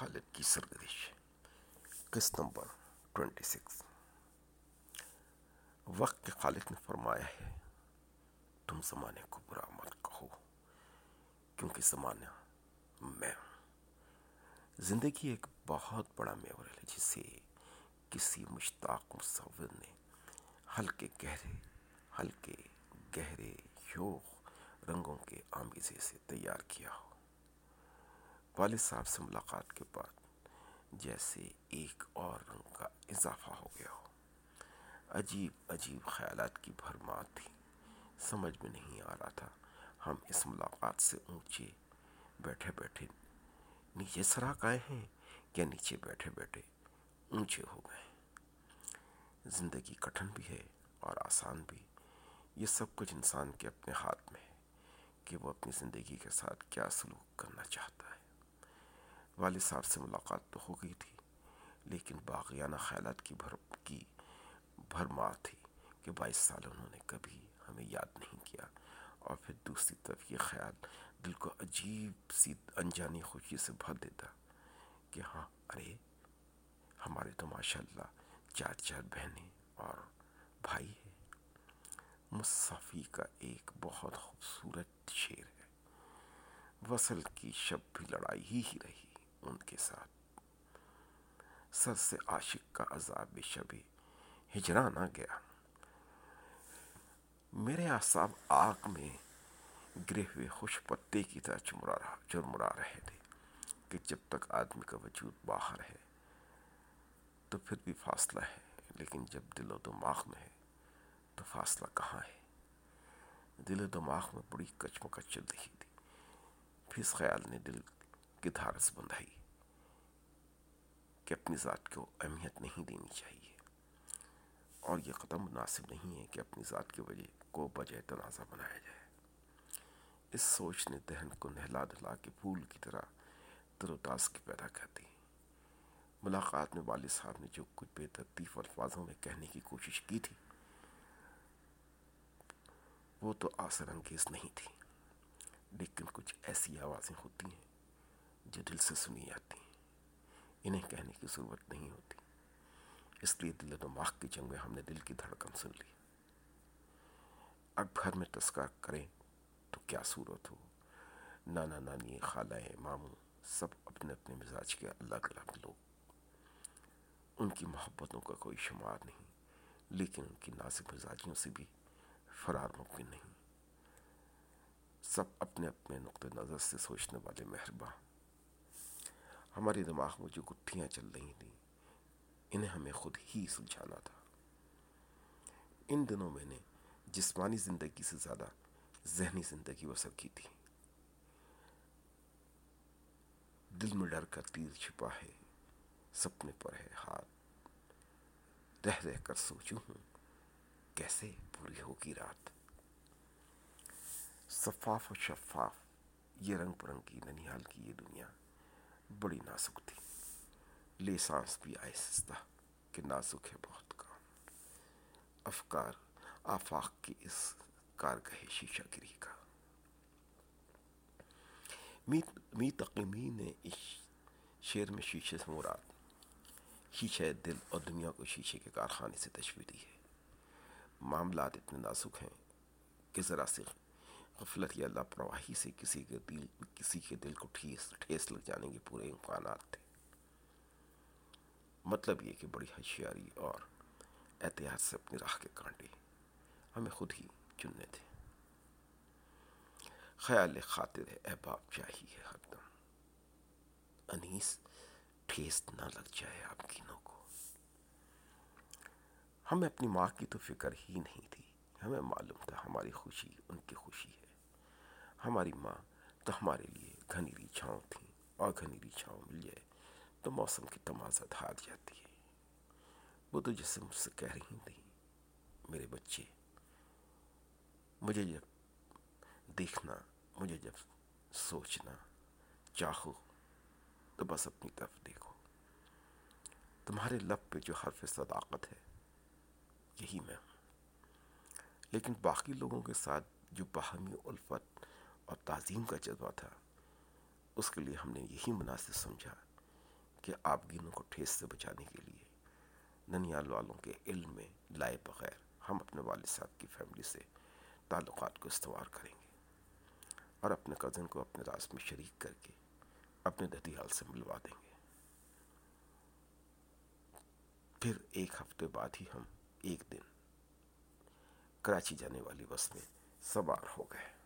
خالد کی سرگزش قسط number twenty six وقت کے خالد نے فرمایا ہے، تم زمانے کو برا مت کہو، کیونکہ زمانہ میں۔ ہوں زندگی ایک بہت بڑا میور ہے، جسے کسی مشتاق مصور نے ہلکے گہرے ہلکے گہرے یوغ رنگوں کے آمیزے سے تیار کیا ہو۔ والد صاحب سے ملاقات کے بعد جیسے ایک اور رنگ کا اضافہ ہو گیا ہو۔ عجیب عجیب خیالات کی بھرمات تھی۔ سمجھ میں نہیں آ رہا تھا۔ ہم اس ملاقات سے اونچے بیٹھے بیٹھے نیچے سراک آئے ہیں یا نیچے بیٹھے بیٹھے اونچے ہو گئے ہیں۔ زندگی کٹھن بھی ہے اور آسان بھی۔ یہ سب کچھ انسان کے اپنے ہاتھ میں ہے کہ وہ اپنی زندگی کے ساتھ کیا سلوک کرنا چاہتا ہے۔ والد صاحب سے ملاقات تو ہو گئی تھی، لیکن باغیانہ خیالات کی بھر، کی بھرمار تھی کہ بائیس سال انہوں نے کبھی ہمیں یاد نہیں کیا۔ اور پھر دوسری طرف یہ خیال دل کو عجیب سی انجانی خوشی سے بھر دیتا کہ ہاں ارے، ہمارے تو ماشاء اللہ چار چار بہنیں اور بھائی ہے مصفی کا ایک بہت خوبصورت شعر ہے۔ وصل کی شب بھی لڑائی ہی ہی رہی۔ ان کے ساتھ۔ سر سے عاشق کا عذاب شب ہجران آ گیا۔ میرے آساب آگ میں گرے ہوئے خوش پتے کی طرح چمڑا رہا چرمڑا رہے تھے کہ جب تک آدمی کا وجود باہر ہے تو پھر بھی فاصلہ ہے، لیکن جب دل و دماغ میں ہے تو فاصلہ کہاں ہے؟ دل و دماغ میں بڑی کچ مکچ چل رہی تھی۔ پھر اس خیال نے دل کی دھارس بندھائی کہ اپنی ذات کو اہمیت نہیں دینی چاہیے۔ اور یہ قدم مناسب نہیں ہے کہ اپنی ذات کی وجہ کو بجائے تنازع بنایا جائے۔ اس سوچ نے دہن کو نہلا دھلا کے پھول کی طرح تر و تاز کی پیدا کر دی۔ ملاقات میں والد صاحب نے جو کچھ بے ترتیب الفاظوں میں کہنے کی کوشش کی تھی، وہ تو آثر انگیز نہیں تھی، لیکن کچھ ایسی آوازیں ہوتی ہیں جو دل سے سنی جاتی ہیں۔ انہیں کہنے کی ضرورت نہیں ہوتی۔ اس لیے دل و دماغ کی جنگ میں ہم نے دل کی دھڑکن سن لی۔ اب گھر میں تذکرہ کریں تو کیا صورت ہو؟ نانا نانی، خالہ ماموں، سب اپنے اپنے مزاج کے الگ الگ لوگ۔ ان کی محبتوں کا کوئی شمار نہیں، لیکن ان کی نازک مزاجیوں سے بھی فرار ممکن نہیں۔ سب اپنے اپنے نقطۂ نظر سے سوچنے والے مہرباں ہمارے دماغ میں جو گتھیاں چل رہی تھیں، انہیں ہمیں خود ہی سلجھانا تھا۔ ان دنوں میں نے جسمانی زندگی سے زیادہ ذہنی زندگی بسر کی تھی۔ دل میں ڈر کا تیر چھپا ہے، سپنے پر ہے ہاتھ۔ رہ رہ کر سوچوں ہوں، کیسے پوری ہوگی رات؟ صفاف و شفاف، یہ رنگ برنگی ننیال کی یہ دنیا۔ بڑی نازک تھی۔ لے سانس بھی آہستہ کہ نازک ہے بہت کام۔ افکار، آفاق کی اس کارگہ شیشہ گری کا۔ می تقیمی نے اس شعر میں شیشے سے مراد شیشہ دل اور دنیا کو شیشے کے کارخانے سے تشویح دی ہے۔ معاملات اتنے نازک ہیں کہ ذرا سے غفلت یا لاپرواہی سے کسی کے دل کسی کے دل کو ٹھیس ٹھیس لگ جانے کے پورے امکانات تھے۔ مطلب یہ کہ بڑی ہوشیاری اور احتیاط سے اپنی راہ کے کانٹے ہمیں خود ہی چننے تھے۔ خیال خاطر احباب چاہیے ہر دم۔ انیس، ٹھیس نہ لگ جائے آپ کینوں کو۔ ہمیں اپنی ماں کی تو فکر ہی نہیں تھی۔ ہمیں معلوم تھا ہماری خوشی ان کی خوشی ہے۔ ہماری ماں تو ہمارے لیے گھنیری چھاؤں تھیں اور گھنیری چھاؤں مل جائے تو موسم کی تمازت ہار جاتی ہے۔ وہ تو جیسے مجھ سے کہہ رہی تھیں، میرے بچے، مجھے جب دیکھنا، مجھے جب سوچنا چاہو تو بس اپنی طرف دیکھو۔ تمہارے لب پہ جو حرف صداقت ہے، یہی میں ہوں۔ لیکن باقی لوگوں کے ساتھ جو باہمی الفت تعظیم کا جذبہ تھا۔ اس کے لیے ہم نے یہی مناسب سمجھا کہ آبگینوں کو ٹھیس سے بچانے کے لیے ننیال والوں کے علم میں لائے بغیر ہم اپنے والد صاحب کی فیملی سے تعلقات کو استوار کریں گے اور اپنے کزن کو اپنے راز میں شریک کر کے اپنے ددیال سے ملوا دیں گے۔ پھر ایک ہفتے بعد ہی ہم ایک دن کراچی جانے والی بس میں سوار ہو گئے۔